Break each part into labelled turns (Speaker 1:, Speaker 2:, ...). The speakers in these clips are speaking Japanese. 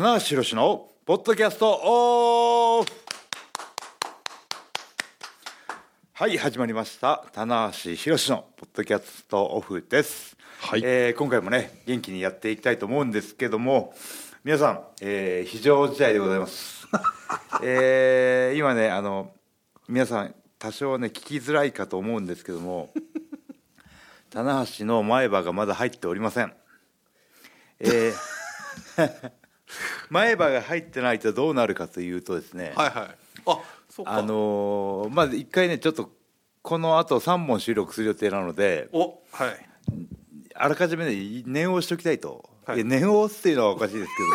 Speaker 1: 棚橋宏のポッドキャストオフ。はい始まりました。棚橋宏のポッドキャストオフです、
Speaker 2: はい。
Speaker 1: えー今回もね元気にやっていきたいと思うんですけども皆さん、えー非常事態でございます、えー今ねあの皆さん多少ね聞きづらいかと思うんですけども棚橋の前歯がまだ入っておりません。えー 前歯が入ってないとどうなるかというとですね、
Speaker 2: はいはい。あそうか。
Speaker 1: あのーまず一回ねちょっとこのあと3本収録する予定なので
Speaker 2: おはい。
Speaker 1: あらかじめね念を押しておきたいと、
Speaker 2: はい。
Speaker 1: いや念を押すっていうのはおかしいですけども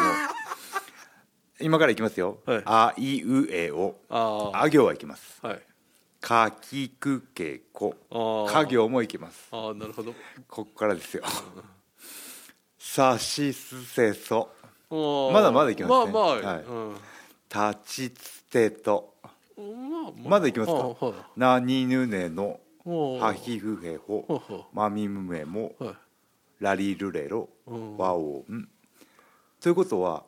Speaker 1: 今からいきますよ、
Speaker 2: はい。
Speaker 1: あいうえお。
Speaker 2: あ
Speaker 1: あ行はいきます。
Speaker 2: あはい。
Speaker 1: かきくけこ。
Speaker 2: あー。
Speaker 1: か行もいきます。
Speaker 2: ああなるほど。
Speaker 1: ここからですよ。さしすせそ
Speaker 2: ま
Speaker 1: まだまだいきますね。
Speaker 2: まあまあ、
Speaker 1: はい。
Speaker 2: うん。
Speaker 1: たちつてと。
Speaker 2: まあ。
Speaker 1: まだいきますか？
Speaker 2: あはい。
Speaker 1: なにぬねのはひふへ
Speaker 2: ほ。
Speaker 1: まみむめも。
Speaker 2: うはい。
Speaker 1: ラリルレロ。
Speaker 2: うん。
Speaker 1: ワオンということは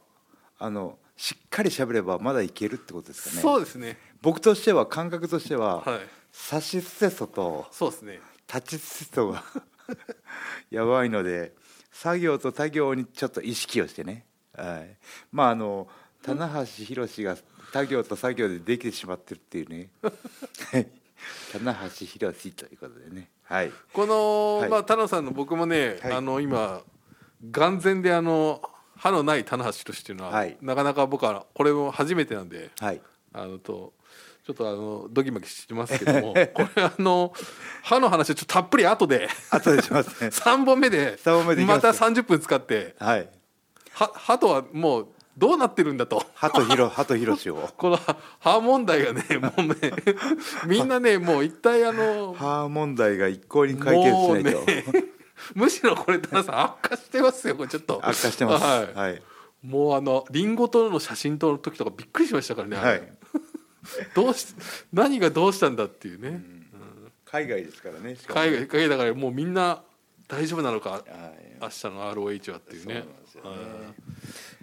Speaker 1: あのしっかり喋ればまだいけるってことですかね？
Speaker 2: そうですね。
Speaker 1: 僕としては感覚としては、
Speaker 2: はい。
Speaker 1: さしすせそと
Speaker 2: そうですね。
Speaker 1: 立ちつせそが やばいので作業と他行にちょっと意識をしてね、はい、まああの棚橋宏が他行と作業でできてしまってるっていうね。棚橋宏ということでね。はい。
Speaker 2: この、
Speaker 1: はい。
Speaker 2: まあ田野さんの僕もね、
Speaker 1: はい。
Speaker 2: あの今眼前であの歯のない棚橋としていうのは、
Speaker 1: はい。
Speaker 2: なかなか僕はこれも初めてなんで
Speaker 1: はい。
Speaker 2: あのとちょっとあのドキマキしてますけども これあの歯の話はちょっとたっぷり後で
Speaker 1: 後でしますね。
Speaker 2: 3本目で
Speaker 1: 三本目でいきま
Speaker 2: た30分使って
Speaker 1: はい
Speaker 2: は歯とはもうどうなってるんだと。
Speaker 1: 鳩ひろ鳩ひろしを。
Speaker 2: この歯問題がねもうね みんなねもう一体あの
Speaker 1: 歯問題が一向に解決しないと、
Speaker 2: ねむしろこれ田中さん悪化してますよこれちょっと。
Speaker 1: 悪化してます。
Speaker 2: はい。
Speaker 1: はい、
Speaker 2: もうあのリンゴとの写真撮る時とかびっくりしましたからね、
Speaker 1: はい。
Speaker 2: どうし何がどうしたんだっていうね、
Speaker 1: 海外ですからね
Speaker 2: 海外海外だからもうみんな大丈夫なのか
Speaker 1: はい。
Speaker 2: 明日の ROH はっていうね
Speaker 1: よね。
Speaker 2: はい。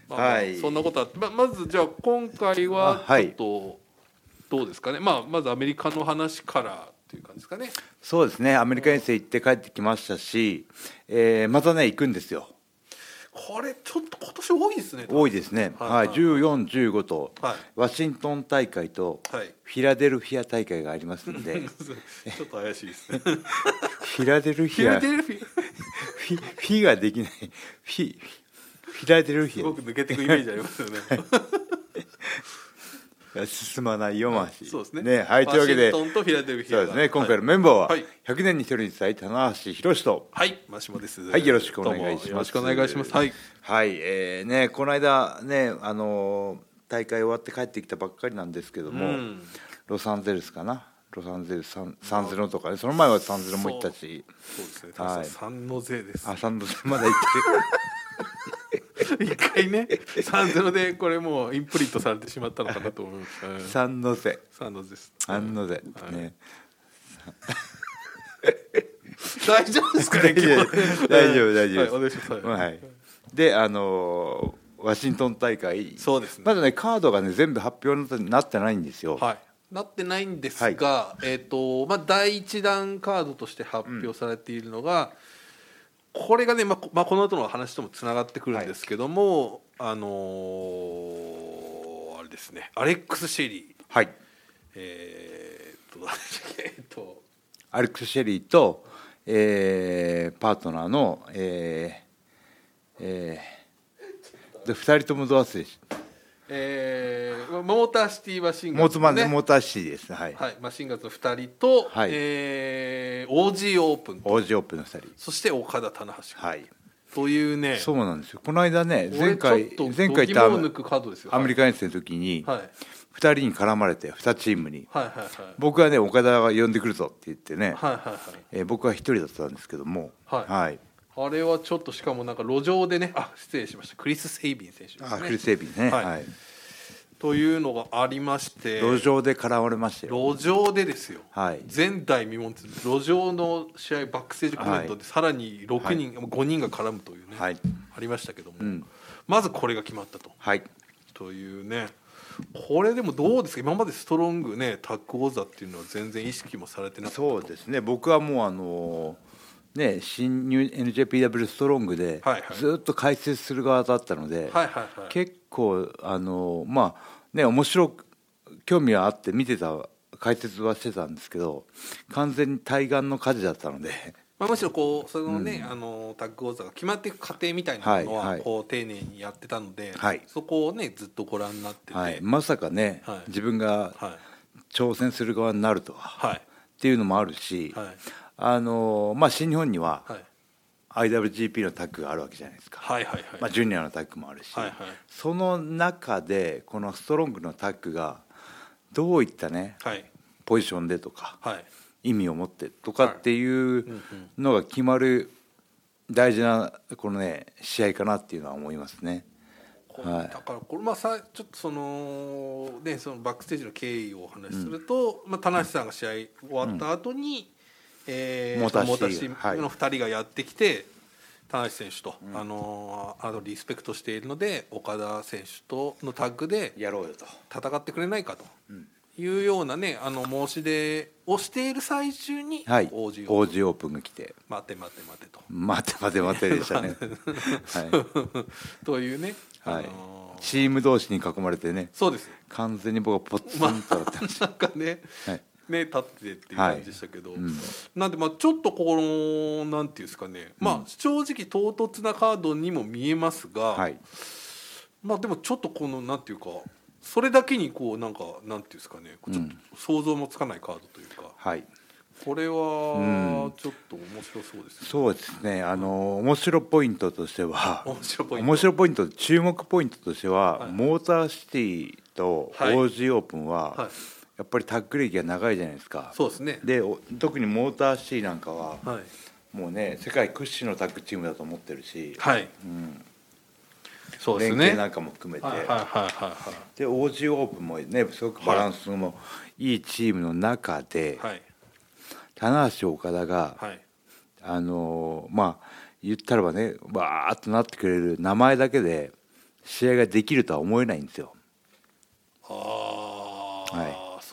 Speaker 2: まあまあ
Speaker 1: はい。
Speaker 2: そんなことはままずじゃあ今回はちょっとどうですかね、まあ、まずアメリカの話からっていう感じですかね。
Speaker 1: そうですね。アメリカ遠征行って帰ってきましたし、えーまたね行くんですよ。
Speaker 2: これちょっと今年多いですね
Speaker 1: 多いですね、
Speaker 2: はい
Speaker 1: はい
Speaker 2: はい。
Speaker 1: 1415と、
Speaker 2: はい。
Speaker 1: ワシントン大会と、
Speaker 2: はい。
Speaker 1: フィラデルフィア大会がありますので。
Speaker 2: ちょっと怪しいですね。
Speaker 1: フィラデルフ
Speaker 2: フィ
Speaker 1: ィア
Speaker 2: ラデルフィ
Speaker 1: フィフィができない。フィフィラデルフィ
Speaker 2: すごく抜けていくイメージありますよね。
Speaker 1: ア進まないよまし
Speaker 2: そうですね。
Speaker 1: はいというわけで。そうですね今回のメンバーは、
Speaker 2: はい。
Speaker 1: 100年に一人の逸材棚橋弘至と。
Speaker 2: はいマシモです。
Speaker 1: はいよろしくお願いします。
Speaker 2: よろしくお願いします。はい。
Speaker 1: はい、えーねこの間ねあのー大会終わって帰ってきたばっかりなんですけども、
Speaker 2: うん。
Speaker 1: ロサンゼルスかな？ロサンゼルス3 3-0とかね。その前は3-0も行ったし。
Speaker 2: そうですね。
Speaker 1: はい。
Speaker 2: 三の勢です。
Speaker 1: あ3-0まだ行って
Speaker 2: 一回ね3-0でこれもうインプリントされてしまったのかなと思います
Speaker 1: る3の瀬。
Speaker 2: 3のです。
Speaker 1: 3の瀬。
Speaker 2: はい。
Speaker 1: ね。
Speaker 2: 大丈夫ですかね
Speaker 1: 大丈夫大丈夫
Speaker 2: はいお願いします。はい。
Speaker 1: はい。であのーワシントン大会。
Speaker 2: そうですね。
Speaker 1: まだねカードがね全部発表になってないんですよ、
Speaker 2: はい。なってないんですが、えっ、とまあ第一弾カードとして発表されているのが、これがねまあこまあこの後の話ともつながってくるんですけども、あのーあれですね。アレックス・シェリー
Speaker 1: はい。
Speaker 2: えー、っとえっと
Speaker 1: アレックス・シェリーと、えーパートナーの、えーえー、で2人ともドアスでし
Speaker 2: えー、モーターシティマシンガンズね。
Speaker 1: モーターシティですね。はい、
Speaker 2: はい、マシンガンズの2人と、
Speaker 1: はい。
Speaker 2: えー、 Aussie Open。と
Speaker 1: Aussie Open の2人。
Speaker 2: そしてオカダ棚橋
Speaker 1: はい。
Speaker 2: というね。
Speaker 1: そうなんですよ。この間ね前回前回行った
Speaker 2: 度肝を抜くカードですよ。
Speaker 1: アメリカ遠征の時に
Speaker 2: はい、
Speaker 1: 2人に絡まれて2チームに
Speaker 2: はいはいはい。
Speaker 1: 僕はね岡田が呼んでくるぞって言ってね、
Speaker 2: はいはいはい。
Speaker 1: えー僕は1人だったんですけども
Speaker 2: はい。
Speaker 1: はい、
Speaker 2: あれはちょっとしかもなんか路上でねあ失礼しました。クリス・セイビン選手ですね。
Speaker 1: あクリス・エビンね、
Speaker 2: はい。
Speaker 1: はい。
Speaker 2: というのがありまして
Speaker 1: 路上で絡まれましたよ。
Speaker 2: 路上でですよ、
Speaker 1: はい。
Speaker 2: 前代未聞です。路上の試合バックステージコメントでさらに6人、5人が絡むというね、
Speaker 1: はい。
Speaker 2: ありましたけども、
Speaker 1: ん。
Speaker 2: まずこれが決まったと。
Speaker 1: はい。
Speaker 2: というね。これでもどうですか？今までストロングねタッグ王座っていうのは全然意識もされてなかったと。
Speaker 1: そうですね。僕はもうあのね新ニュー NJPW ストロングでずっと解説する側だったので、結構あのまあね面白く興味はあって見てた解説はしてたんですけど完全に対岸の火事だったので。
Speaker 2: まあ、むしろこうそのね、あのタッグ王座が決まっていく過程みたいなもの
Speaker 1: は
Speaker 2: こう丁寧にやってたので、
Speaker 1: はい。
Speaker 2: そこをねずっとご覧になってて、
Speaker 1: はい、まさかね、
Speaker 2: はい。
Speaker 1: 自分が
Speaker 2: はい。
Speaker 1: 挑戦する側になるとは、
Speaker 2: はい。
Speaker 1: っていうのもあるし、
Speaker 2: はい
Speaker 1: あのまあ、新日本には
Speaker 2: はい。
Speaker 1: IWGP のタッグがあるわけじゃないですか、
Speaker 2: はいはいはい
Speaker 1: まあ、ジュニアのタッグもあるし、
Speaker 2: はいはい。
Speaker 1: その中でこのストロングのタッグがどういったね
Speaker 2: はい。
Speaker 1: ポジションでとか
Speaker 2: はい。
Speaker 1: 意味を持ってとかっていうのが決まる大事なこのね試合かなっていうのは思いますね。はい。
Speaker 2: だからこれまあさちょっとそのねそのバックステージの経緯をお話しすると、まあ田無さんが試合終わった後に、えー
Speaker 1: モーター
Speaker 2: の二人がやってきて、田無選手と、あのあのリスペクトしているので岡田選手とのタッグで
Speaker 1: やろうよと。
Speaker 2: 戦ってくれないかと。いうようなねあの申し出をしている最中に、
Speaker 1: はい、
Speaker 2: 王子を
Speaker 1: OG オープン。が来て。
Speaker 2: 待て待て待てと。
Speaker 1: 待て待て待てでしたね。は
Speaker 2: というね、
Speaker 1: い、はい。
Speaker 2: あの、
Speaker 1: チーム同士に囲まれてね。
Speaker 2: そうです。
Speaker 1: 完全に僕はポツンとなってました。
Speaker 2: なんかね、
Speaker 1: はい
Speaker 2: ね立ってっていう感じでしたけど、
Speaker 1: はいうん。
Speaker 2: なんでまあちょっとこのなんていうんですかね、まあ正直唐突なカードにも見えますが、
Speaker 1: はい、
Speaker 2: まあでもちょっとこのなんていうかそれだけにこうなんかなんていうんですかね。ちょっと想像もつかないカードというか、
Speaker 1: はい、
Speaker 2: これはちょっと面白そうですね。
Speaker 1: そうですね。あの面白ポイントとしては、
Speaker 2: 面白いポイント。
Speaker 1: 面白ポイント注目ポイントとしては、
Speaker 2: はい。
Speaker 1: モーターシティと
Speaker 2: はい。
Speaker 1: OG オープンは、
Speaker 2: はい
Speaker 1: やっぱりタッグ歴が長いじゃないですか。
Speaker 2: そうですね。
Speaker 1: でお特にモーターシティなんかは、
Speaker 2: はい
Speaker 1: もうね世界屈指のタッグチームだと思ってるし、
Speaker 2: はい、
Speaker 1: うん、
Speaker 2: そうですね。
Speaker 1: 連携なんかも含めて、
Speaker 2: はいはいはい。
Speaker 1: で OG オープンもねすごくバランスもいいチームの中で、
Speaker 2: はい
Speaker 1: 棚橋岡田が、
Speaker 2: はい
Speaker 1: あのーまあ言ったらばねわーっとなってくれる名前だけで試合ができるとは思えないんですよ。
Speaker 2: ああ、
Speaker 1: は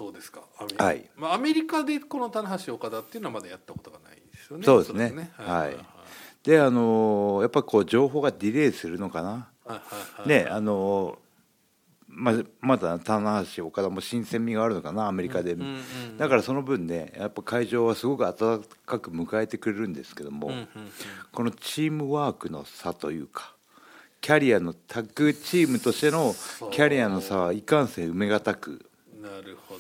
Speaker 2: そうですか。アメ
Speaker 1: はい。
Speaker 2: まあアメリカでこの棚橋岡田っていうのはまだやったことがないですよね。
Speaker 1: そうですね。
Speaker 2: おそらく
Speaker 1: はい。であのーやっぱこう情報がディレイするのかな？
Speaker 2: はいはいはい
Speaker 1: ねあのーままだ棚橋岡田も新鮮味があるのかな？アメリカで、
Speaker 2: うんうん
Speaker 1: だからその分ねやっぱ会場はすごく温かく迎えてくれるんですけども、
Speaker 2: うんうんうん。
Speaker 1: このチームワークの差というかキャリアのタッグチームとしてのキャリアの差はいかんせん埋めがたく。
Speaker 2: なるほ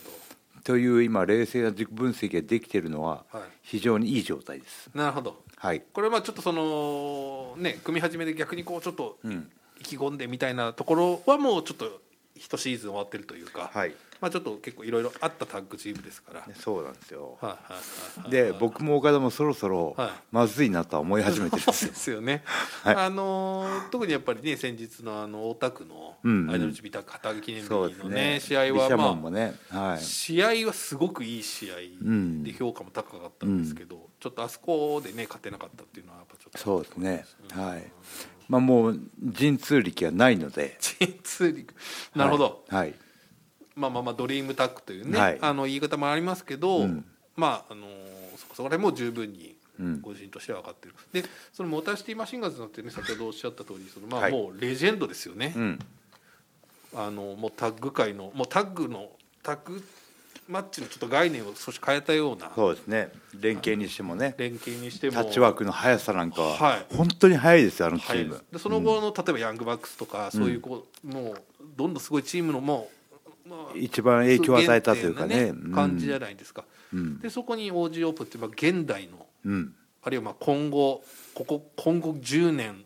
Speaker 1: という今冷静な自己分析ができているのは
Speaker 2: はい
Speaker 1: 非常にいい状態です。
Speaker 2: ど。なるほど。
Speaker 1: はい、
Speaker 2: これはちょっとそのね組み始めで逆にこうちょっと
Speaker 1: うん
Speaker 2: 意気込んでみたいなところはもうちょっと一シーズン終わってるというか、
Speaker 1: はい、
Speaker 2: まあちょっと結構いろいろあったタッグチームですから。はい
Speaker 1: そうなんですよ。
Speaker 2: はいはいはい。
Speaker 1: で僕も岡田もそろそろ
Speaker 2: はい
Speaker 1: まずいなとは思い始めてるんですよ。
Speaker 2: ですよね、
Speaker 1: はい
Speaker 2: あのー特にやっぱりね先日のあの大田区の
Speaker 1: うんうん
Speaker 2: アイドルチビタ旗揚げ記念日の
Speaker 1: そうです
Speaker 2: ね
Speaker 1: ね。
Speaker 2: 試合はま
Speaker 1: もね、は
Speaker 2: あ
Speaker 1: い、
Speaker 2: 試合はすごくいい試合
Speaker 1: ん
Speaker 2: で評価も高かったんですけど、ちょっとあそこでね勝てなかったっていうのはやっぱちょっと
Speaker 1: そうですね。はい。まあもう陣痛力がないので、
Speaker 2: 陣痛力なるほど、
Speaker 1: はい。はい
Speaker 2: まあまあまあドリームタックというね、
Speaker 1: はい。
Speaker 2: あの言い方もありますけど、
Speaker 1: うん。
Speaker 2: まああのーそこそこら辺も十分に
Speaker 1: うん。
Speaker 2: ご自身としては分かってる、でそのモーターシティマシンガンズなんてね先ほどおっしゃった通りそのまあ
Speaker 1: はい。
Speaker 2: もうレジェンドですよね、
Speaker 1: うん。
Speaker 2: あのもうタッグ界のもうタッグのタッグマッチのちょっと概念を少し変えたような。
Speaker 1: そうですね。連携にしてもね、
Speaker 2: 連携にしても。
Speaker 1: タッチワークの速さなんか
Speaker 2: は
Speaker 1: はい。本当に速いですよあのチ
Speaker 2: はい。
Speaker 1: ーム。
Speaker 2: でその後の、例えばヤングバックスとかそういうこう、もうどんどんすごいチームのもう、まあ
Speaker 1: 一番影響を与えたというかね。
Speaker 2: 原点な感じじゃないですか、
Speaker 1: うん。
Speaker 2: でそこに OG オープンってまあ現代の
Speaker 1: うん。
Speaker 2: あるいはまあ今後ここ今後10年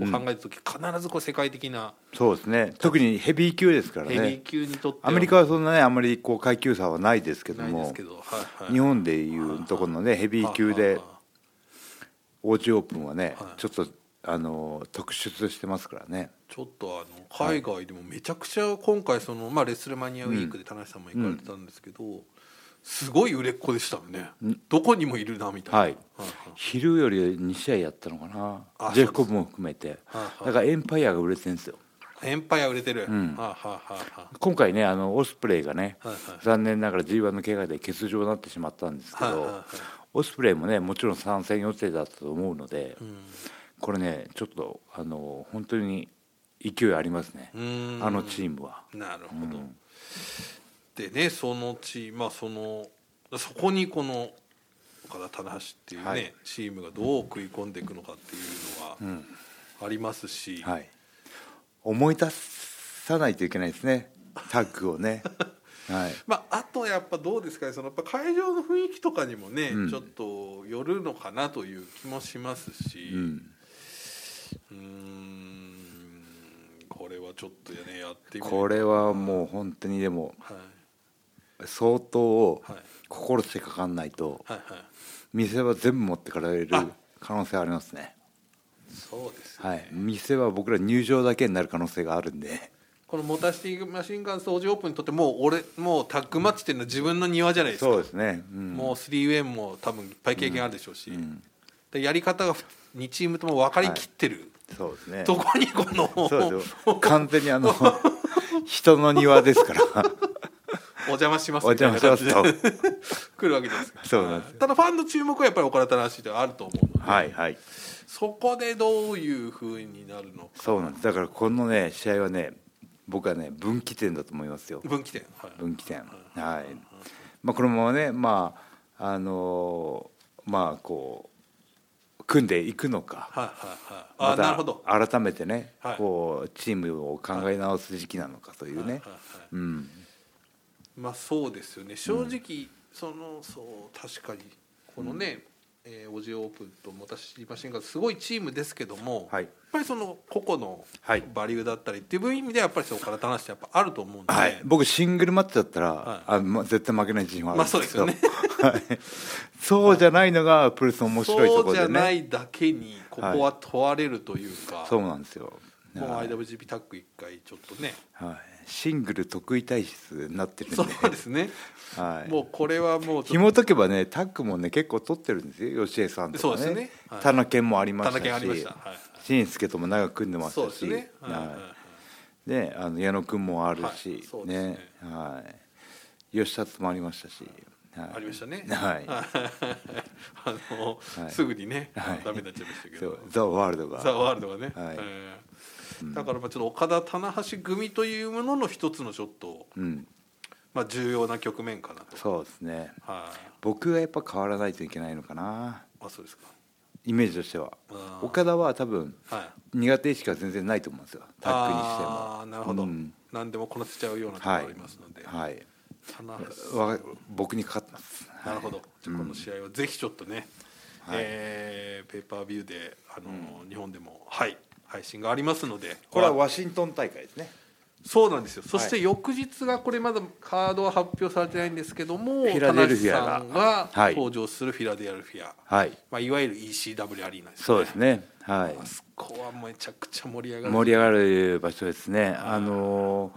Speaker 2: を考えた時、必ずこう世界的な
Speaker 1: そうですね。特にヘビー級ですから
Speaker 2: ヘビー
Speaker 1: ね。
Speaker 2: 級にとっては。
Speaker 1: アメリカはそんなねあんまりこう階級差はないですけども。
Speaker 2: はいはい、
Speaker 1: 日本でいうところのねヘビー級でオージーオープンはね
Speaker 2: はい。
Speaker 1: ちょっとあの特出してますからね。
Speaker 2: ちょっとあの海外でもめちゃくちゃ今回その、まあ、レスルマニアウィークで田中さんも行かれてたんですけど、すごい売れっ子でしたね。どこにもいるなみたいな。
Speaker 1: はい。
Speaker 2: はい
Speaker 1: 昼より2試合やったのか
Speaker 2: あ
Speaker 1: なジェフコブも含めて。
Speaker 2: はいはい。
Speaker 1: だからエンパイアが売れてるんですよ。
Speaker 2: エンパイア売れてる、
Speaker 1: ん。
Speaker 2: はあ、はあはあは
Speaker 1: 今回ねあのオスプレイがね、
Speaker 2: はいはい。
Speaker 1: 残念ながら G1 の怪我で欠場になってしまったんですけど、
Speaker 2: はいはいはい。
Speaker 1: オスプレイもねもちろん参戦予定だったと思うので、
Speaker 2: うん
Speaker 1: これねちょっとあの本当に勢いありますね。あのチームは。
Speaker 2: なるほど、でねそのチームまあそのそこにこの岡田棚橋っていうね、
Speaker 1: はい。
Speaker 2: チームがどう食い込んでいくのかっていうのはありますし、
Speaker 1: はい、思い出さないといけないですね。タッグをね。はい。
Speaker 2: まあ、あとやっぱどうですかね。そのやっぱ会場の雰囲気とかにもね、
Speaker 1: うん。
Speaker 2: ちょっとよるのかなという気もしますし。
Speaker 1: う
Speaker 2: んこれはちょっとねやって
Speaker 1: これはもう本当にでも
Speaker 2: はい。
Speaker 1: 相当
Speaker 2: はい
Speaker 1: 心してかかんないと
Speaker 2: はい。はい
Speaker 1: 店は全部持ってかれる
Speaker 2: あ。
Speaker 1: 可能性ありますね。
Speaker 2: そうですね、
Speaker 1: はい、店は僕ら入場だけになる可能性があるんで。
Speaker 2: このモタシティマシンガンズオージーオープンにとってもう俺もうタッグマッチっていうのは自分の庭じゃないですか。
Speaker 1: そうですね。うん。
Speaker 2: もうスリーウェイも多分いっぱい経験あるでしょうし、
Speaker 1: ん。
Speaker 2: でやり方が2チームとも分かりきってる、
Speaker 1: そうですね。
Speaker 2: とこにこの
Speaker 1: そうですよ。完全にあの人の庭ですから。
Speaker 2: お邪魔します
Speaker 1: お邪魔します
Speaker 2: 来るわけですか
Speaker 1: そうなんですよ
Speaker 2: ただファンの注目はやっぱり岡田忠ってあると思うので、
Speaker 1: はいはい。
Speaker 2: そこでどういうふうになるのか
Speaker 1: そうなんです。だからこのね試合はね僕はね分岐点だと思いますよ。
Speaker 2: 分岐点、はい
Speaker 1: 分岐点。はい。まあこのままねまああのーまあこう組んでいくのか。
Speaker 2: はいはいはい。あ、
Speaker 1: また
Speaker 2: なるほど。
Speaker 1: 改めてね、
Speaker 2: はい。
Speaker 1: こうチームを考え直す時期なのかというね、
Speaker 2: はいはいはい
Speaker 1: うん、
Speaker 2: まあそうですよね。正直、そのそう確かにこのね、えーオジオープンとモタシマシンガンズすごいチームですけども、
Speaker 1: はい。
Speaker 2: やっぱりその個々の
Speaker 1: はい。
Speaker 2: バリューだったりっていう意味ではやっぱりそこから話してやっぱあると思うんで、
Speaker 1: はい、僕シングルマッチだったら、
Speaker 2: はい。
Speaker 1: あまあ、絶対負けない自信はあるん
Speaker 2: まあそうですよね
Speaker 1: はい、そうじゃないのがプレスの面白いところで
Speaker 2: そうじゃな
Speaker 1: ね
Speaker 2: いだけにここは問われるというか、
Speaker 1: そうなんですよ、
Speaker 2: もう
Speaker 1: はい
Speaker 2: IWGP タッグ一回ちょっとね。
Speaker 1: はい、シングル得意体質になってるんで。
Speaker 2: そうですね、
Speaker 1: はい、
Speaker 2: もうこれはもう
Speaker 1: 紐解けばねタッグもね結構取ってるんですよ。吉江さんとかね。
Speaker 2: そうですね。はい。
Speaker 1: 田中健もありました
Speaker 2: し。
Speaker 1: した。
Speaker 2: はい。
Speaker 1: とも長く組んでま
Speaker 2: そう
Speaker 1: し。たし
Speaker 2: ですね、はい。はいはい
Speaker 1: はい。ね、あの矢野君もあるし、
Speaker 2: はい。ね。
Speaker 1: ね。はい、吉達もありましたし、はい、
Speaker 2: ありましたね。
Speaker 1: はい。
Speaker 2: あの、
Speaker 1: はい。
Speaker 2: すぐにね、
Speaker 1: はい。
Speaker 2: ダメになっちゃいましたけど。
Speaker 1: ザ・ワールドが。
Speaker 2: ザワールドがね。
Speaker 1: はい。
Speaker 2: えーだからまあちょっと岡田棚橋組というものの一つのちょっと
Speaker 1: うん、
Speaker 2: まあ重要な局面かなと。
Speaker 1: そうですね。
Speaker 2: はい。
Speaker 1: 僕がやっぱ変わらないといけないのかな。
Speaker 2: あそうですか。
Speaker 1: イメージとしては。岡田は多分
Speaker 2: はい。
Speaker 1: 苦手意識は全然ないと思うんですよ。タッグにしても。
Speaker 2: ああなるほど、
Speaker 1: うん。
Speaker 2: 何でもこなせちゃうようなところがありますので。
Speaker 1: はい僕にかかってます。
Speaker 2: なるほど。じゃあこの試合はぜひちょっとね、
Speaker 1: はい。
Speaker 2: えーペーパービューであの、日本でもはい配信がありますので。
Speaker 1: これはワシントン大会ですね。
Speaker 2: そうなんですよ。そして翌日がこれまだカードは発表されてないんですけども
Speaker 1: フィラデルフィアが
Speaker 2: んが
Speaker 1: はい。
Speaker 2: 登場するフィラデルフィア、
Speaker 1: はい。
Speaker 2: まあ、いわゆる ECW アリーナですね。
Speaker 1: そうですね。はい。
Speaker 2: あそこはめちゃくちゃ盛り上がる。
Speaker 1: 盛り上がる場所ですね。あの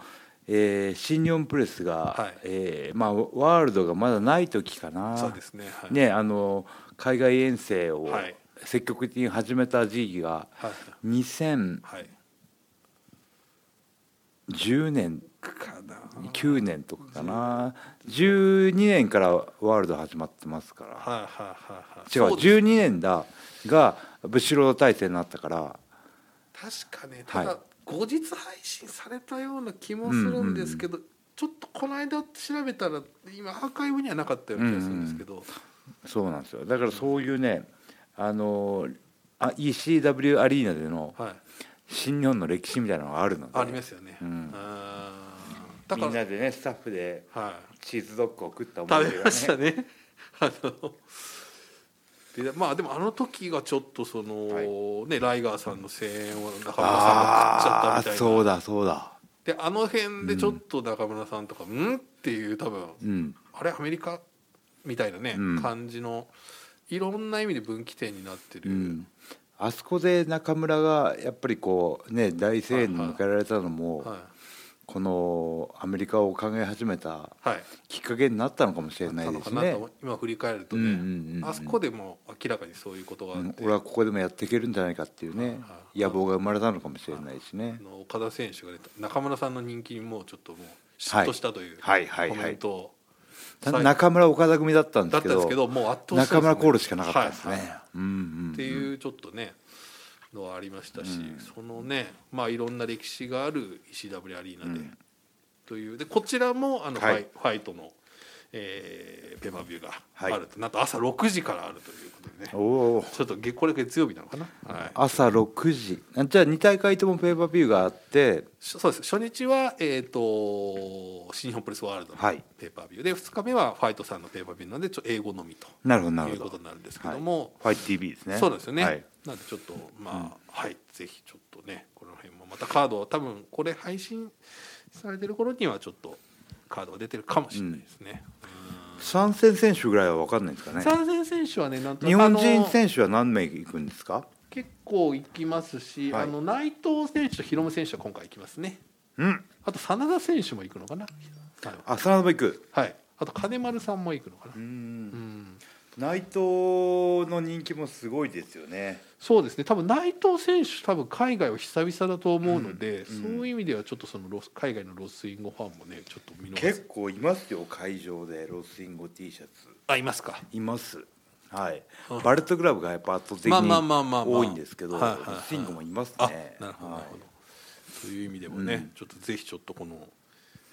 Speaker 1: えー新日本プレスが、
Speaker 2: はい。
Speaker 1: えーまあ、ワールドがまだない時かな。
Speaker 2: そうですね。はい。
Speaker 1: ねあの海外遠征を
Speaker 2: はい。
Speaker 1: 積極的に始めた時期が
Speaker 2: はい。
Speaker 1: 2010
Speaker 2: はい
Speaker 1: 年
Speaker 2: かな。
Speaker 1: 9年とかかな。12年。からワールド始まってますから。
Speaker 2: はいはいはいはい。
Speaker 1: 違う
Speaker 2: そうです
Speaker 1: 12年だがブシロード体制になったから。
Speaker 2: 確かねただ、
Speaker 1: はい
Speaker 2: 後日配信されたような気もするんですけど、ちょっとこの間調べたら今アーカイブにはなかったような気がするんですけど、
Speaker 1: そうなんですよ。だからそういうねあのあ ECW アリーナでの
Speaker 2: はい。
Speaker 1: 新日本の歴史みたいなのがあるので。
Speaker 2: ありますよね、
Speaker 1: うん。
Speaker 2: だから
Speaker 1: みんなでねスタッフで
Speaker 2: はい。
Speaker 1: チーズドッグを食った思い出が
Speaker 2: 食べましたね。あのでまあでもあの時がちょっとその、
Speaker 1: は
Speaker 2: ねライガーさんの声援を中村さんが食っちゃったみたいな。
Speaker 1: そうだそうだ。
Speaker 2: であの辺でちょっと中村さんとか「うん?」っていう多分
Speaker 1: うん。
Speaker 2: あれアメリカ？みたいなね、
Speaker 1: うん。
Speaker 2: 感じのいろんな意味で分岐点になってる、
Speaker 1: うん。あそこで中村がやっぱりこうね大声援に迎えられたのも、
Speaker 2: はい
Speaker 1: このアメリカを考え始めた
Speaker 2: はい。
Speaker 1: きっかけになったのかもしれないですね。
Speaker 2: かなと。今振り返るとね、
Speaker 1: うんうんうんうん。
Speaker 2: あそこでも明らかにそういうことがあって、
Speaker 1: うん。俺はここでもやっていけるんじゃないかっていうね
Speaker 2: はいはい
Speaker 1: 野望が生まれたのかもしれないしね。
Speaker 2: 岡田選手がね中村さんの人気にもうちょっともう嫉妬したという
Speaker 1: はいはいはい。はい
Speaker 2: コメントを
Speaker 1: た
Speaker 2: さい
Speaker 1: 中村岡田組だったんですけど
Speaker 2: もう圧倒した
Speaker 1: 中村コールしかなかったですね。
Speaker 2: はいはい。
Speaker 1: うんうん。
Speaker 2: っていうちょっとねのはありましたし、
Speaker 1: うん。
Speaker 2: そのねまあいろんな歴史がある ECW アリーナで、
Speaker 1: うん。
Speaker 2: というでこちらもあの、
Speaker 1: はい。
Speaker 2: ファイファイトの、えーペーパービューが
Speaker 1: はい。
Speaker 2: あると、なんと朝6時からあるということでね。
Speaker 1: おお
Speaker 2: ちょっとげこれ月曜日なのかな、はい、
Speaker 1: 朝6時。あじゃあ2大会ともペーパービューがあって。
Speaker 2: しそうです。初日は、えー、と新日本プロレスワールドの
Speaker 1: はい。
Speaker 2: ペーパービュー。で2日目はファイトさんのペーパービューなんでちょっと英語のみと
Speaker 1: なるほどなる
Speaker 2: いうことになるんですけども、
Speaker 1: ファイト TV ですね。
Speaker 2: そうですよね、
Speaker 1: はい。
Speaker 2: なんでちょっとまあ、はい。ぜひちょっとねこの辺もまたカードは多分これ配信されてる頃にはちょっとカードが出てるかもしれないですね、
Speaker 1: 参戦選手ぐらいは分かんないですかね。
Speaker 2: 参戦選手はねなんと
Speaker 1: 日本
Speaker 2: あ
Speaker 1: 人
Speaker 2: の
Speaker 1: 選手は何名行くんですか？
Speaker 2: 結構行きますし、
Speaker 1: はい。
Speaker 2: あの内藤選手とヒロム選手は今回行きますね。
Speaker 1: うん。
Speaker 2: あと SANADA 選手も行くのかな？はい
Speaker 1: あ SANADA も行く。
Speaker 2: はい、あと金丸さんも行くのかな、
Speaker 1: う
Speaker 2: うんん
Speaker 1: 内藤の人気もすごいですよね。
Speaker 2: そうですね。多分内藤選手多分海外は久々だと思うので、
Speaker 1: うん
Speaker 2: そういう意味ではちょっとそのロス海外のロスインゴファンもねちょっと見逃す。
Speaker 1: 結構いますよ会場でロスインゴ T シャツ。
Speaker 2: あいますか。
Speaker 1: います。はい。
Speaker 2: うん
Speaker 1: バレットクラブがやっぱ圧倒的に
Speaker 2: まあまあまあまあまあ。
Speaker 1: 多いんですけどロスインゴもいます
Speaker 2: あ
Speaker 1: ね
Speaker 2: なるほどな
Speaker 1: はい
Speaker 2: という意味でもね、
Speaker 1: うん。
Speaker 2: ちょっとぜひちょっとこの、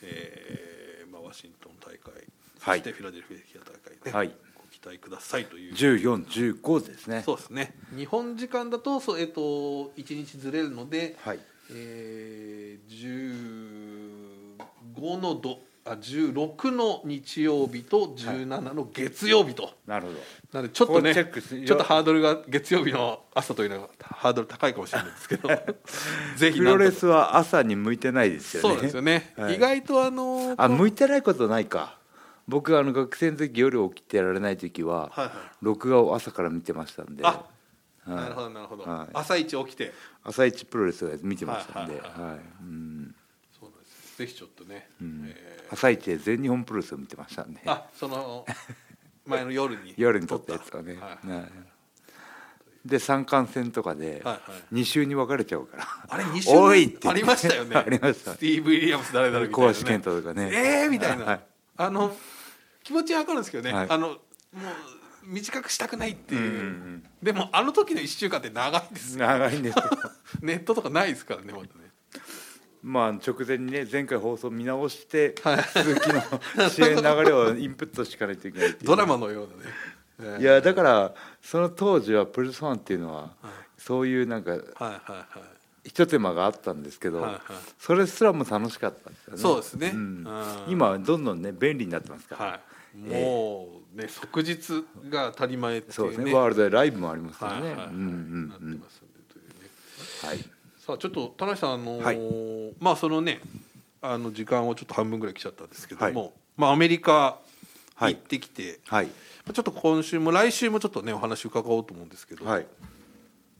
Speaker 2: えーまあ、ワシントン大会
Speaker 1: はい。
Speaker 2: そしてフィラデルフィア大会ね、
Speaker 1: はい
Speaker 2: 待くださいという。
Speaker 1: 1415ですね。
Speaker 2: そうですね。日本時間だとそう、えっと1日ずれるので、
Speaker 1: はい。
Speaker 2: えー、15のどあ16の日曜日と17の月曜日と、
Speaker 1: なるほど。
Speaker 2: なのでちょっとねちょっとハードルが月曜日の朝というのがハードル高いかもしれないですけど。ぜひ
Speaker 1: プロレスは朝に向いてないですよね。
Speaker 2: そうですよね、
Speaker 1: はい。
Speaker 2: 意外とあの
Speaker 1: あ向いてないことないか僕あの学生の時夜起きてられない時は
Speaker 2: はいはい。
Speaker 1: 録画を朝から見てましたんで、
Speaker 2: あ
Speaker 1: はい。
Speaker 2: なるほどなるほど、
Speaker 1: はい。
Speaker 2: 朝一起きて。
Speaker 1: 朝一プロレスを見てましたんで、
Speaker 2: ぜひちょっとね、
Speaker 1: うん。
Speaker 2: えー。
Speaker 1: 朝一で全日本プロレスを見てましたんで。
Speaker 2: あその前の夜に。
Speaker 1: 夜に撮ったやつをね、
Speaker 2: はい。
Speaker 1: はい。で三冠戦とかで
Speaker 2: はいはい。
Speaker 1: 2週に分かれちゃうから、
Speaker 2: あれ2週
Speaker 1: 多いって。
Speaker 2: ありましたよね。
Speaker 1: ありました。
Speaker 2: スティーブ・ウィリアムス誰だろうみたいな、ね、
Speaker 1: 小橋健太とかね。
Speaker 2: えーみたいな、
Speaker 1: はい。
Speaker 2: あの気持ちは分かるんですけどね、
Speaker 1: はい。
Speaker 2: あのもう短くしたくないっていう,、
Speaker 1: うんうんうん。
Speaker 2: でもあの時の1週間って長いんですよ。
Speaker 1: 長いんですよ。
Speaker 2: ネットとかないですからねまだね。
Speaker 1: まあ直前にね前回放送見直して
Speaker 2: はい。
Speaker 1: 続きの 試合の流れをインプットしかないといけないいう。
Speaker 2: ドラマのようなね、えー
Speaker 1: いやだからその当時はプロレスファンっていうのは
Speaker 2: はい。
Speaker 1: そういうなんか
Speaker 2: はいはいはい
Speaker 1: ひと手間があったんですけど、
Speaker 2: はいはい。
Speaker 1: それすらも楽しかったんですよね。
Speaker 2: そうですね。
Speaker 1: ん。
Speaker 2: うん。
Speaker 1: 今はどんどんね便利になってますから、
Speaker 2: はい。もうね即日が当たり前っていうね。
Speaker 1: そうですね。ワールドでライブもありますからね、
Speaker 2: はいはいはい。
Speaker 1: うんうんうはい。
Speaker 2: さあちょっと田中さんあのー
Speaker 1: はい。
Speaker 2: まあそのねあの時間をちょっと半分ぐらい来ちゃったんですけども、
Speaker 1: はい。
Speaker 2: まあアメリカ行
Speaker 1: はい。
Speaker 2: ってきて、
Speaker 1: はい。
Speaker 2: ちょっと今週も来週もちょっとねお話伺おうと思うんですけど、
Speaker 1: はい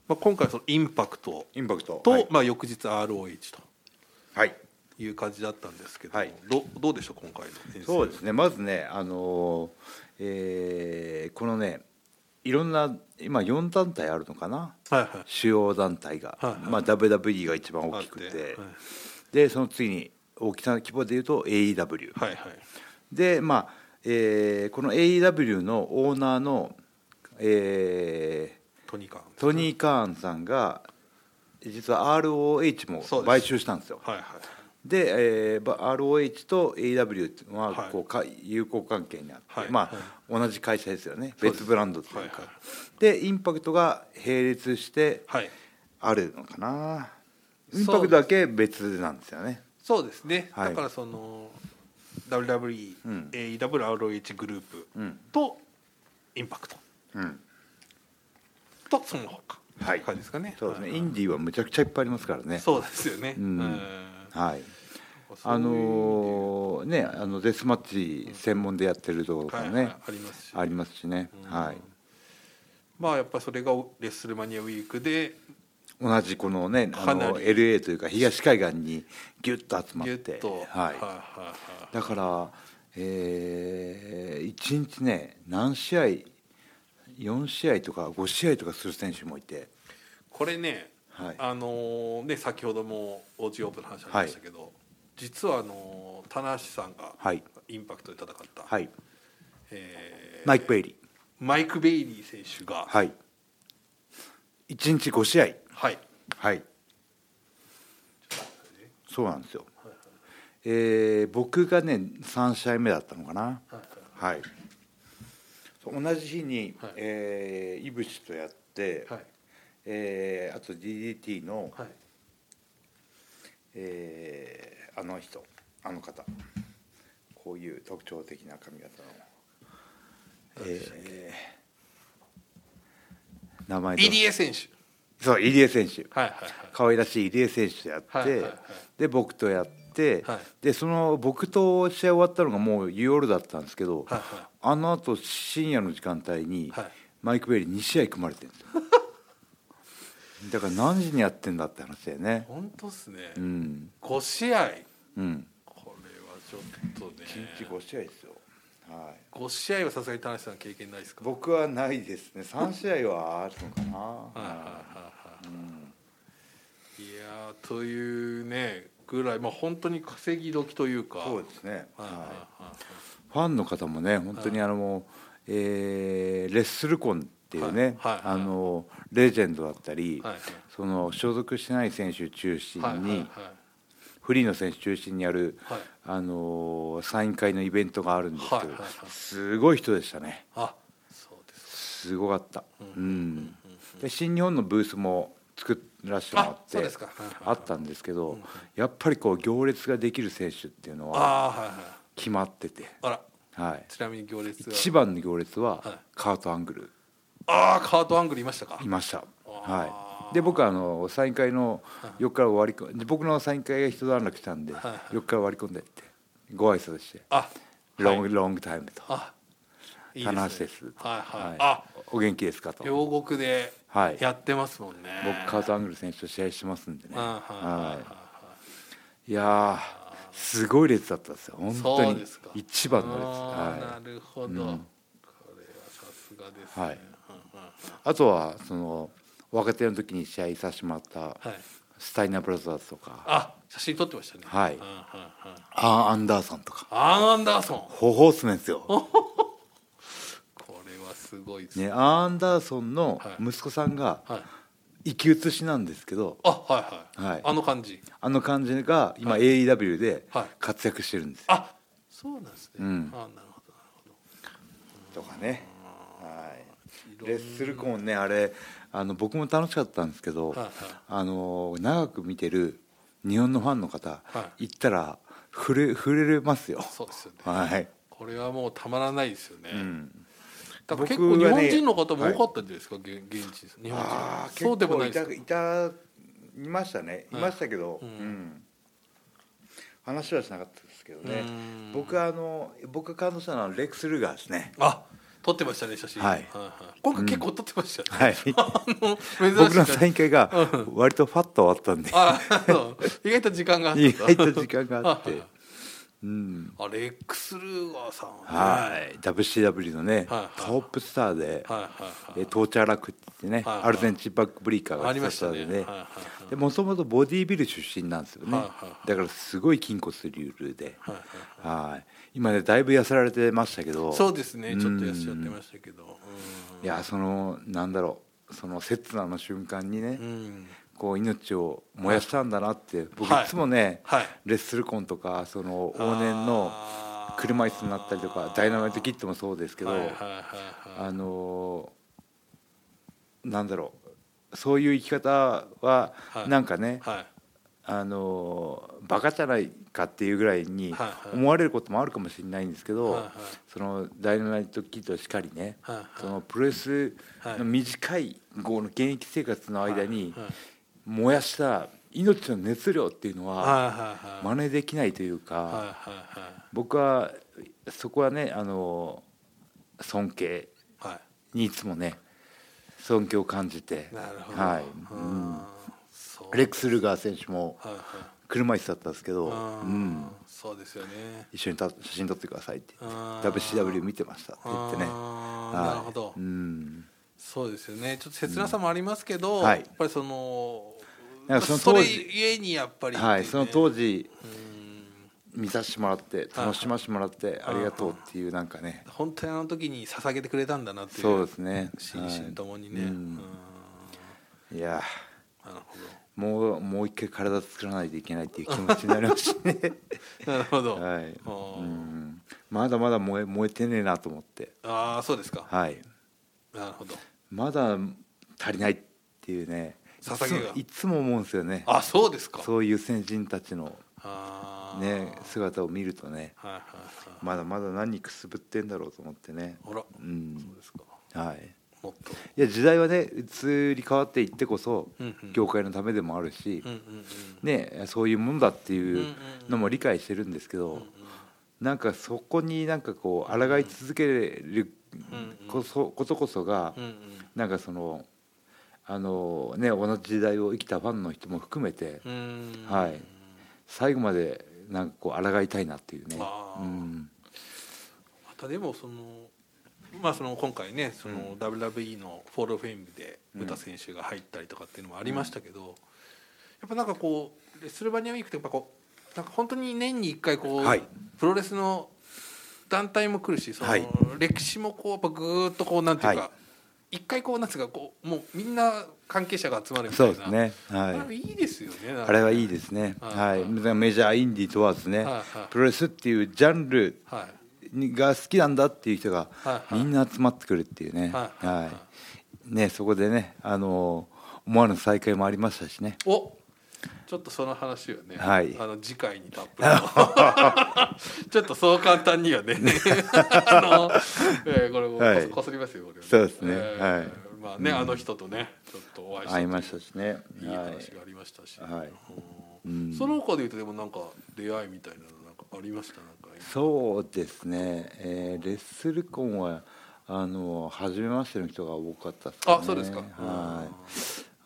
Speaker 2: まあ、今回そのインパクト
Speaker 1: インパクト。
Speaker 2: と、
Speaker 1: はい、
Speaker 2: まあ、翌日 ROH
Speaker 1: はい
Speaker 2: とい。う感じだったんですけども、
Speaker 1: はい。
Speaker 2: どどうでしょう今回の
Speaker 1: そうですね。まずねあのーえーこのねいろんな今4団体あるのかな？
Speaker 2: はいはい。
Speaker 1: 主要団体が、
Speaker 2: はいはい。
Speaker 1: まあ、WWE が一番大きくて。
Speaker 2: てはい。
Speaker 1: でその次に大きさの規模でいうと AEW
Speaker 2: はいはい。
Speaker 1: でまあ、えーこの AEW のオーナーの、え
Speaker 2: トニカン
Speaker 1: ートニー・カーンさんが実は ROH も買収したんですよ。
Speaker 2: はいはい
Speaker 1: で、えーば ROH と AEW っていうのは
Speaker 2: はい。
Speaker 1: こうか友好関係にあって、
Speaker 2: はい。
Speaker 1: まあ、
Speaker 2: はい。
Speaker 1: 同じ会社ですよね。別ブランドというか、
Speaker 2: はいはい。
Speaker 1: でインパクトが並列して
Speaker 2: はい。
Speaker 1: あるのかな。インパクトだけ別なんですよね。
Speaker 2: そうですね、
Speaker 1: はい。
Speaker 2: だからその WWE、
Speaker 1: うん
Speaker 2: AEWROH グループ
Speaker 1: うん。
Speaker 2: とインパクト。
Speaker 1: うん
Speaker 2: とその他。
Speaker 1: はい。
Speaker 2: 感じですかね。
Speaker 1: そうですね、
Speaker 2: はい。
Speaker 1: インディーはむちゃくちゃいっぱいありますからね。
Speaker 2: そうですよね、
Speaker 1: うん。
Speaker 2: うん。
Speaker 1: はい。あのーねあのデスマッチ専門でやってるところとかね、
Speaker 2: はいはい。ありますし。
Speaker 1: ありますしね、
Speaker 2: うん。
Speaker 1: はい。
Speaker 2: まあやっぱりそれがレッスルマニアウィークで
Speaker 1: 同じこのねあの LA というか東海岸にギュッと集まって。はい。だから、えー、1日ね何試合4試合とか5試合とかする選手もいて。
Speaker 2: これね、
Speaker 1: はい。
Speaker 2: あのーね先ほども OG オープンの話ありましたけど、実はあのー棚橋さんが
Speaker 1: はい。
Speaker 2: インパクトで戦った、
Speaker 1: はい。
Speaker 2: えー
Speaker 1: マイク・ベイリー。
Speaker 2: マイク・ベイリー選手が
Speaker 1: はい。1日5試合。
Speaker 2: はい。
Speaker 1: はい。そうなんですよ、えー僕がね3試合目だったのかな。はいそう同じ日に、
Speaker 2: はい。
Speaker 1: えー、イブシとやって、
Speaker 2: はい。
Speaker 1: えーあと DDT の、
Speaker 2: はい。
Speaker 1: えーあの人あの方。こういう特徴的な髪型の、えー名前と。
Speaker 2: 入江選手。
Speaker 1: そう入江選手。
Speaker 2: はいはい
Speaker 1: 可愛らしい入江選手とやって、
Speaker 2: はいはいはい。
Speaker 1: で僕とやって、
Speaker 2: はい。
Speaker 1: でその僕と試合終わったのがもう夜だったんですけど、
Speaker 2: はいはい。
Speaker 1: あのあと深夜の時間帯に、
Speaker 2: はい。
Speaker 1: マイク・ベイリー2試合組まれてるんですよ。だから何時にやってんだって話だよね。
Speaker 2: 本当っすね、
Speaker 1: うん。
Speaker 2: 5試合。
Speaker 1: うん。
Speaker 2: これはちょっとね。
Speaker 1: 1日5試合ですよ。はい。
Speaker 2: 5試合はさすがに田中さん経験ないですか？
Speaker 1: 僕はないですね。3試合はあるのかな、
Speaker 2: はいはいはいはいいやーというねぐらいまあ本当に稼ぎ時というか。
Speaker 1: そうですね、
Speaker 2: はい。
Speaker 1: はい。
Speaker 2: は
Speaker 1: ファンの方もね本当にあの、もうえーレッスルコンっていうね、
Speaker 2: はい。はい。はい。
Speaker 1: あのレジェンドだったり、
Speaker 2: はい。はい。
Speaker 1: その所属してない選手中心に、
Speaker 2: はい。はい。はい。
Speaker 1: フリーの選手中心にやる、
Speaker 2: はい。
Speaker 1: あのサイン会のイベントがあるんですけど、
Speaker 2: はい。はい。はい。
Speaker 1: すごい人でしたね。
Speaker 2: あそうです
Speaker 1: すごかった、うん。で新日本のブースも作らせてもら
Speaker 2: あ
Speaker 1: ってあったんですけど、やっぱりこう行列ができる選手っていうのは決まってて、はい、
Speaker 2: ちなみに行列は？
Speaker 1: 一番の行列は
Speaker 2: はい。
Speaker 1: カート・アングル。
Speaker 2: ああカートアングルいましたか？
Speaker 1: いました、
Speaker 2: あ
Speaker 1: はい、で僕はあのサイン会の4日から終わりこで僕のサイン会が一段落したんで
Speaker 2: はいはい。
Speaker 1: 4日から終わり込んでってご挨拶して
Speaker 2: あ
Speaker 1: ロング、
Speaker 2: はい。
Speaker 1: ロングタイムと。
Speaker 2: あいいですね。
Speaker 1: です。
Speaker 2: はいはい、
Speaker 1: はい。
Speaker 2: あ
Speaker 1: お元気ですかと。
Speaker 2: 両国で
Speaker 1: はい
Speaker 2: やってますもんね、
Speaker 1: 僕カート・アングル選手と試合してますんでね。
Speaker 2: あはいはいはいはい。
Speaker 1: い。やーすごい列だったんですよ本当に。一番の列。は
Speaker 2: なるほど、
Speaker 1: うん。
Speaker 2: これはさすがですね、
Speaker 1: はい。あとはその若手の時に試合させてもらった
Speaker 2: はい。
Speaker 1: スタイナーブラザーズとか。
Speaker 2: あ写真撮ってましたね。
Speaker 1: はい。アーン・アンダーソンとか。
Speaker 2: アーン・アンダーソン。
Speaker 1: ホホースメンですよ
Speaker 2: すごいです。
Speaker 1: ね、アーン・ダーソンの
Speaker 2: はい。
Speaker 1: 息子さんが
Speaker 2: はい。
Speaker 1: 生き写しなんですけど。
Speaker 2: あはいはい、
Speaker 1: はい。
Speaker 2: あの感じ。
Speaker 1: あの感じが今
Speaker 2: は
Speaker 1: AEW で
Speaker 2: はい。
Speaker 1: 活躍してるんです。よ
Speaker 2: あそうなんですね、
Speaker 1: うん。
Speaker 2: あなるほど
Speaker 1: とかね、はい、
Speaker 2: ど
Speaker 1: レッスルコンねあれあの僕も楽しかったんですけど、
Speaker 2: はいはい。
Speaker 1: あの長く見てる日本のファンの方、
Speaker 2: は
Speaker 1: 行ったら触れ触れますよ。
Speaker 2: そうですよね、
Speaker 1: はい、
Speaker 2: これはもうたまらないですよね、
Speaker 1: うん、
Speaker 2: だから結構日本人の方も多かったんじゃないですか、現現地日本人。そうでもないですか？
Speaker 1: いたいたいましたね。い
Speaker 2: はい。
Speaker 1: ましたけど、
Speaker 2: うん。
Speaker 1: うん。話はしなかったですけどね。
Speaker 2: うん。
Speaker 1: 僕はあの僕が感動したのはレックス・ルガーですね。
Speaker 2: あ撮ってましたね写真。
Speaker 1: はい。
Speaker 2: 今回結構撮ってましたよね、
Speaker 1: はい。
Speaker 2: あの珍しい。
Speaker 1: 僕のサイン会が割とファッと終わったんで。
Speaker 2: 意外と時間があった。
Speaker 1: 意外と時間があって。
Speaker 2: はいはい
Speaker 1: うん。
Speaker 2: あレックス・ルーガーさんはね。
Speaker 1: はい。WCW のね
Speaker 2: はいはい
Speaker 1: トップスターで
Speaker 2: はいはい
Speaker 1: えトーチャーラックって言ってね
Speaker 2: はいはい。
Speaker 1: アルゼンチンバックブリーカー
Speaker 2: あ
Speaker 1: が
Speaker 2: りました
Speaker 1: でね。
Speaker 2: はいはいはい
Speaker 1: でもともとボディービル出身なんですよね。
Speaker 2: はいはいはい。
Speaker 1: だからすごい筋骨隆々で。
Speaker 2: はいはい
Speaker 1: はい。今ねだいぶ痩せられてましたけど。
Speaker 2: そうですね。ちょっとやっちゃってましたけど。
Speaker 1: いやそのなんだろう。その刹那の瞬間にねこう命を燃やしたんだなって僕
Speaker 2: はい。
Speaker 1: いつもね
Speaker 2: はい。
Speaker 1: レッスルコンとかその往年の車椅子になったりとかダイナマイトキットもそうですけどあのーなんだろうそういう生き方は
Speaker 2: はい。
Speaker 1: なんかね
Speaker 2: はい。
Speaker 1: あのーバカじゃないかっていうぐらいに思われることもあるかもしれないんですけど、そのダイナマイトキットしかりね、そのプロレスの短いこの現役生活の間に
Speaker 2: はい
Speaker 1: 燃やした命の熱量っていうのは真似できないというか、僕はそこはねあの尊敬
Speaker 2: はい。
Speaker 1: にいつもね尊敬を感じてはい、
Speaker 2: うん。
Speaker 1: レックス・ルガー選手も車椅子だったんですけど、うん、
Speaker 2: そうですよね。
Speaker 1: 一緒にた写真撮ってくださいって言って WCW 見てましたって言ってね。
Speaker 2: なるほど。
Speaker 1: うん。
Speaker 2: そうですよね。ちょっと切なさもありますけど、
Speaker 1: うん。はい。
Speaker 2: やっぱりその
Speaker 1: なんかその当時
Speaker 2: ゆえにやっぱり
Speaker 1: はいその当時
Speaker 2: うん
Speaker 1: 見させてもらって
Speaker 2: はい
Speaker 1: 楽しませてもらってありがとうっていうなんかね。
Speaker 2: 本当にあの時に捧げてくれたんだなっていう。
Speaker 1: そうですね。
Speaker 2: 心身ともにね、
Speaker 1: はい。や。
Speaker 2: なるほ
Speaker 1: もうもう一回体作らないといけないっていう気持ちになりましたね。
Speaker 2: ど なるほど、
Speaker 1: はい、うん、まだまだ燃え燃えてねえなと思って。
Speaker 2: あーそうですか。
Speaker 1: はい。
Speaker 2: なるほど。
Speaker 1: まだ足りないっていうね
Speaker 2: 捧げが。
Speaker 1: いつも思うんですよね。
Speaker 2: あそうですか。
Speaker 1: そういう先人たちのね姿を見るとね。
Speaker 2: はいはいはい。
Speaker 1: まだまだ何くすぶってんだろうと思ってね。
Speaker 2: あら、
Speaker 1: うん。
Speaker 2: そうですか。
Speaker 1: はい。
Speaker 2: もっと。
Speaker 1: いや時代はね移り変わっていってこそ
Speaker 2: うんうん。
Speaker 1: 業界のためでもあるし
Speaker 2: うんうんうん。
Speaker 1: ねそういうもんだっていう
Speaker 2: うん
Speaker 1: のも理解してるんですけど
Speaker 2: うんうん。
Speaker 1: なんかそこになんかこう抗い続ける
Speaker 2: うん。
Speaker 1: こそことこそが
Speaker 2: うんうん。
Speaker 1: なんかそのあのね同じ時代を生きたファンの人も含めて
Speaker 2: うん。
Speaker 1: はい。最後までなんかこう抗いたいなっていうね。うん。
Speaker 2: またでもそのまあその今回ねその WWE のホール・オブ・フェイムでムタ選手が入ったりとかっていうのもありましたけど、やっぱなんかこうレッスルマニアウィークってやっぱこうなんか本当に年に1回こう、
Speaker 1: はい。
Speaker 2: プロレスの団体も来るしその、
Speaker 1: はい。
Speaker 2: 歴史もこうやっぱぐーっとこうなんていうか、
Speaker 1: はい
Speaker 2: 一回こうなんつうかこうもうみんな関係者が集まるみた
Speaker 1: そ
Speaker 2: いうな
Speaker 1: ですね。は
Speaker 2: あれ
Speaker 1: い
Speaker 2: いいですよね
Speaker 1: あれはいいですね。
Speaker 2: はい。
Speaker 1: はい。メジャーインディー問わずね
Speaker 2: はいはい。
Speaker 1: プロレスっていうジャンルが好きなんだっていう人がみんな集まってくるっていうね。
Speaker 2: はい。はい。
Speaker 1: ねそこでねあの思わぬ再会もありましたしね。
Speaker 2: おちょっとその話はね、
Speaker 1: はい。
Speaker 2: あの次回にたっぷりとちょっとそう簡単にはね。あの、えーこれもこそ,、
Speaker 1: はい。
Speaker 2: こそりますよこれは
Speaker 1: そうですね。
Speaker 2: えー
Speaker 1: はい。
Speaker 2: まあね、あの人とねちょっとお会い
Speaker 1: 会いましたしね。
Speaker 2: いい
Speaker 1: はい。
Speaker 2: 話がありましたし、
Speaker 1: はい。
Speaker 2: うん
Speaker 1: うん。
Speaker 2: その他で言うとでもなんか出会いみたいなのなんかありました？なんか
Speaker 1: そうですね、えーレッスルコンはあの初めましての人が多かったですね。
Speaker 2: あそうですか。
Speaker 1: はい。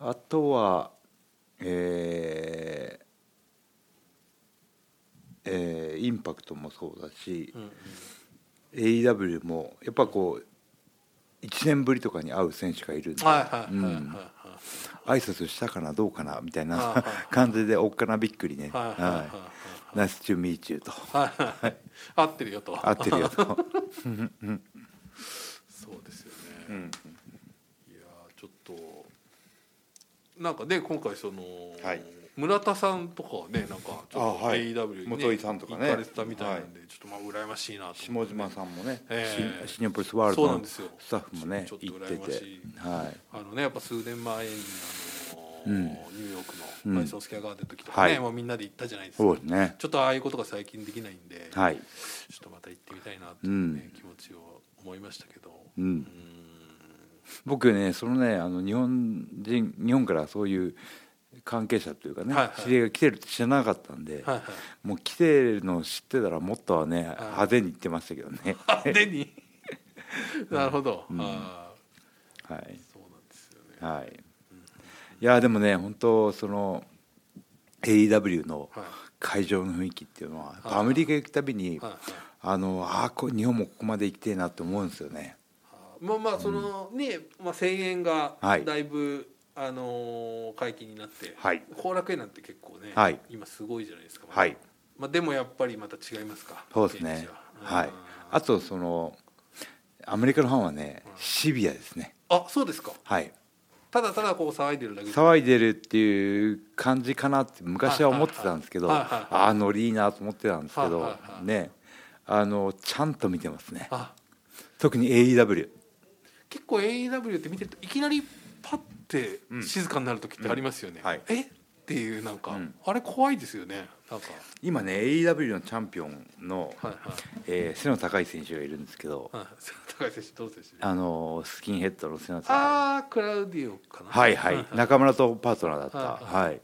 Speaker 1: あとはえーえーインパクトもそうだし、
Speaker 2: うんうん。
Speaker 1: AEW もやっぱこう1年ぶりとかに会う選手がいるんで、挨拶したかなどうかなみたいな感じでおっかなびっくりね「
Speaker 2: はいはいはい
Speaker 1: はい。ナイスチューミーチュー」と。
Speaker 2: 合ってるよと「
Speaker 1: 合ってるよ」と。
Speaker 2: そうですよね、
Speaker 1: うん
Speaker 2: いやーちょっとなんかね今回その、
Speaker 1: はい。
Speaker 2: 村田さんとかはねなんかちょっと
Speaker 1: あはい。
Speaker 2: AEW に、ね、
Speaker 1: 元井さんとかね。
Speaker 2: 行かれてたみたいなんで、ちょっとまあ羨ましいなと
Speaker 1: 下
Speaker 2: 思って
Speaker 1: 島さんもね、
Speaker 2: ええ。
Speaker 1: シシニアポリスワールドのスタッフもね
Speaker 2: ちょっと
Speaker 1: 行って
Speaker 2: 羨ましてい。
Speaker 1: はい。
Speaker 2: あのねやっぱ数年前にあの、
Speaker 1: うん。
Speaker 2: ニューヨーク
Speaker 1: うん。
Speaker 2: のマイソンスケアガーデンの時とかね、
Speaker 1: はい。
Speaker 2: もうみんなで行ったじゃないですか。
Speaker 1: そうですね。
Speaker 2: ちょっとああいうことが最近できないんで、
Speaker 1: はい。
Speaker 2: ちょっとまた行ってみたいなという、ね気持ちを思いましたけど、
Speaker 1: う
Speaker 2: うんん
Speaker 1: 僕ねそのねあの日本人日本からそういう関係者というかね、
Speaker 2: はいはい。
Speaker 1: 知り合いが来てるって知らなかったんで、
Speaker 2: はいはい。
Speaker 1: もう来てるのを知ってたらもっとはね派手に言ってましたけどね。
Speaker 2: あでに？なるほど、
Speaker 1: うん。
Speaker 2: あ
Speaker 1: はい。
Speaker 2: ーそうなんですよね。
Speaker 1: はい。いやでもね本当その AEW の
Speaker 2: はい。
Speaker 1: 会場の雰囲気っていうのは、
Speaker 2: はい
Speaker 1: アメリカ行くたびに、
Speaker 2: はいはい。
Speaker 1: あのあーこ日本もここまで行きてえなって思うんですよね
Speaker 2: まあまあそのね、まあ、声援が
Speaker 1: はい。
Speaker 2: だいぶ、あのー解禁になって
Speaker 1: はい。
Speaker 2: 後楽園なんて結構ね、
Speaker 1: はい。
Speaker 2: 今すごいじゃないですか、
Speaker 1: はい。
Speaker 2: まあ、でもやっぱりまた違いますか
Speaker 1: そうですね。は。い。あとそのアメリカのファンはねシビアですね。
Speaker 2: あそうですか。
Speaker 1: はい。
Speaker 2: ただただこう騒いでるだけで
Speaker 1: 騒いでるっていう感じかなって昔は思ってたんですけどああノリいいなと思ってたんですけどねあのちゃんと見てますね。
Speaker 2: あ。
Speaker 1: 特に AEW
Speaker 2: 結構 AEW って見てるといきなりパッて静かになる時ってありますよね、
Speaker 1: うん。はい。
Speaker 2: え？っていうなんか、
Speaker 1: うん。
Speaker 2: あれ怖いですよね。なんか。
Speaker 1: 今ね AEW のチャンピオンの、
Speaker 2: はいはい。
Speaker 1: えー背の高い選手がいるんですけど
Speaker 2: はい高橋選手どう選手
Speaker 1: あのスキンヘッドの背の高い
Speaker 2: ああクラウディオかな。
Speaker 1: はいはい。中村とパートナーだった。
Speaker 2: はい
Speaker 1: はい。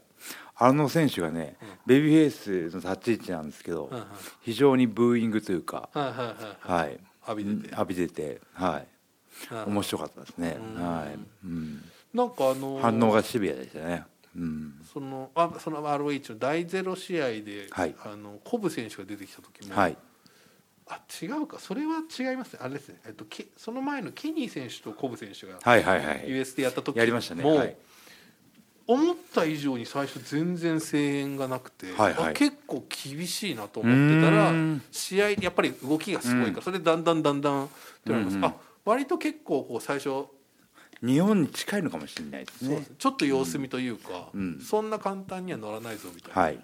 Speaker 1: あの選手がねベビーフェイスの立ち位置なんですけど非常にブーイングというか
Speaker 2: はい。浴びてて。
Speaker 1: 浴びててはい面白かったですね。はい。うん。
Speaker 2: なんかあのー
Speaker 1: 反応がシビアでしたね。うん。
Speaker 2: そのあその ROH の第ゼロ試合で、
Speaker 1: はい
Speaker 2: あのコブ選手が出てきた時も、
Speaker 1: はい。
Speaker 2: あ違うかそれは違いますねあれですね、えっと、けその前のケニー選手とコブ選手が
Speaker 1: はいはいはい。
Speaker 2: US でやった時も
Speaker 1: やりましたね。はい。
Speaker 2: 思った以上に最初全然声援がなくて、
Speaker 1: はいはい
Speaker 2: あ結構厳しいなと思ってたら試合やっぱり動きがすごいから、それでだんだんだんだんってなります、
Speaker 1: うんうん
Speaker 2: あ割と結構こう最初
Speaker 1: 日本に近いのかもしれないですね。
Speaker 2: ちょっと様子見というか、
Speaker 1: うん
Speaker 2: そんな簡単には乗らないぞみたいな、
Speaker 1: はい。
Speaker 2: っ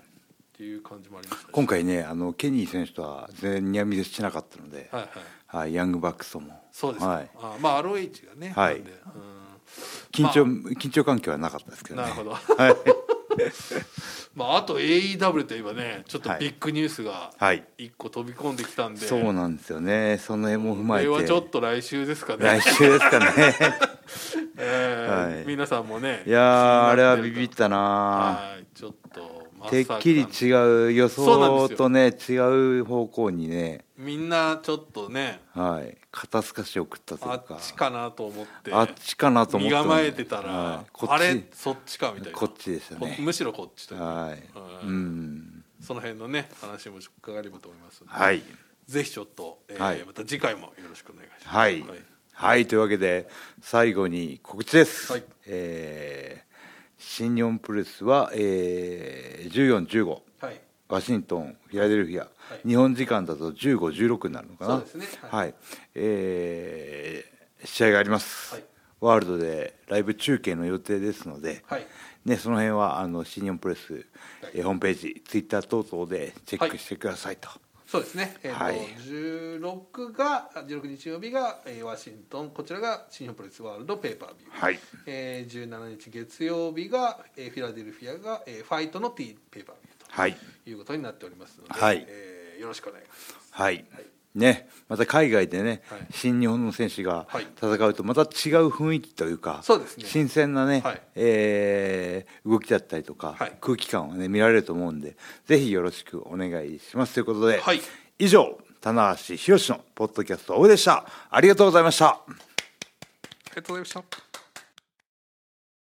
Speaker 2: ていう感じもありましたし
Speaker 1: 今回ね、あのケニー選手とは全然ニアミスしなかったので、
Speaker 2: はいはい
Speaker 1: はい、ヤングバックスとも。
Speaker 2: そうですか、
Speaker 1: はい。
Speaker 2: あまあ ROH がね、
Speaker 1: はい緊張、緊張関係はなかったですけどね。
Speaker 2: うんなるほど、
Speaker 1: はい。
Speaker 2: まあ、あと AEW といえばねちょっと
Speaker 1: はい
Speaker 2: ビッグニュースが
Speaker 1: はい。
Speaker 2: 一個飛び込んできたんで、
Speaker 1: そうなんですよね。その辺も踏まえて。
Speaker 2: これはちょっと来週ですかね
Speaker 1: 来週ですかね。
Speaker 2: えー
Speaker 1: はい
Speaker 2: 皆さんもね
Speaker 1: いやー、あれはビビ
Speaker 2: っ
Speaker 1: ったな
Speaker 2: はいちょっと
Speaker 1: てっきり違う予想とね違う方向にね
Speaker 2: みんなちょっとね
Speaker 1: はい。肩透かしを食ったという
Speaker 2: あ
Speaker 1: か
Speaker 2: っちかなと思って
Speaker 1: あっちかなと思
Speaker 2: 身
Speaker 1: ったのに
Speaker 2: 構えてたら、
Speaker 1: はい。
Speaker 2: あれ？そっちかみたいな。
Speaker 1: こっちでしたね。
Speaker 2: こむしろこっちという。か
Speaker 1: はい。
Speaker 2: はい
Speaker 1: うん。
Speaker 2: その辺のね話も伺えればと思いますので、
Speaker 1: はい。
Speaker 2: ぜひちょっと、えー
Speaker 1: はい。
Speaker 2: また次回もよろしくお願いします。
Speaker 1: はい。はい。というわけで最後に告知です、
Speaker 2: はい。
Speaker 1: えー新日本プロレスは、えー、1415
Speaker 2: はい
Speaker 1: ワシントンフィラデルフィア、
Speaker 2: い。
Speaker 1: 日本時間だと1516になるのかな。は、
Speaker 2: はい。い。
Speaker 1: えー試合があります、
Speaker 2: はい。
Speaker 1: ワールドでライブ中継の予定ですので、
Speaker 2: はい。
Speaker 1: ね、その辺はあの新日本プロレス、えーホームページツイッター等々でチェックしてくださいと、
Speaker 2: そうですね、えーと
Speaker 1: はい。
Speaker 2: 16が16日曜日が、えーワシントンこちらが新日本プロレスワールドペーパービュー、
Speaker 1: はい。
Speaker 2: えー17日月曜日が、えーフィラデルフィアが、えーファイトの T ペーパービュー
Speaker 1: はい。
Speaker 2: ということになっておりますので、
Speaker 1: はい。
Speaker 2: えーよろしくお願いします。
Speaker 1: はい、ね、また海外でね、
Speaker 2: はい。
Speaker 1: 新日本の選手が
Speaker 2: はい。
Speaker 1: 戦うとまた違う雰囲気というか、
Speaker 2: そうですね。
Speaker 1: 新鮮なね、
Speaker 2: はい。
Speaker 1: えー動きだったりとか、
Speaker 2: はい。
Speaker 1: 空気感をね見られると思うんでぜひよろしくお願いしますということで、
Speaker 2: はい。
Speaker 1: 以上棚橋宏のポッドキャストオフでした。ありがとうございました。
Speaker 2: ありがとうございました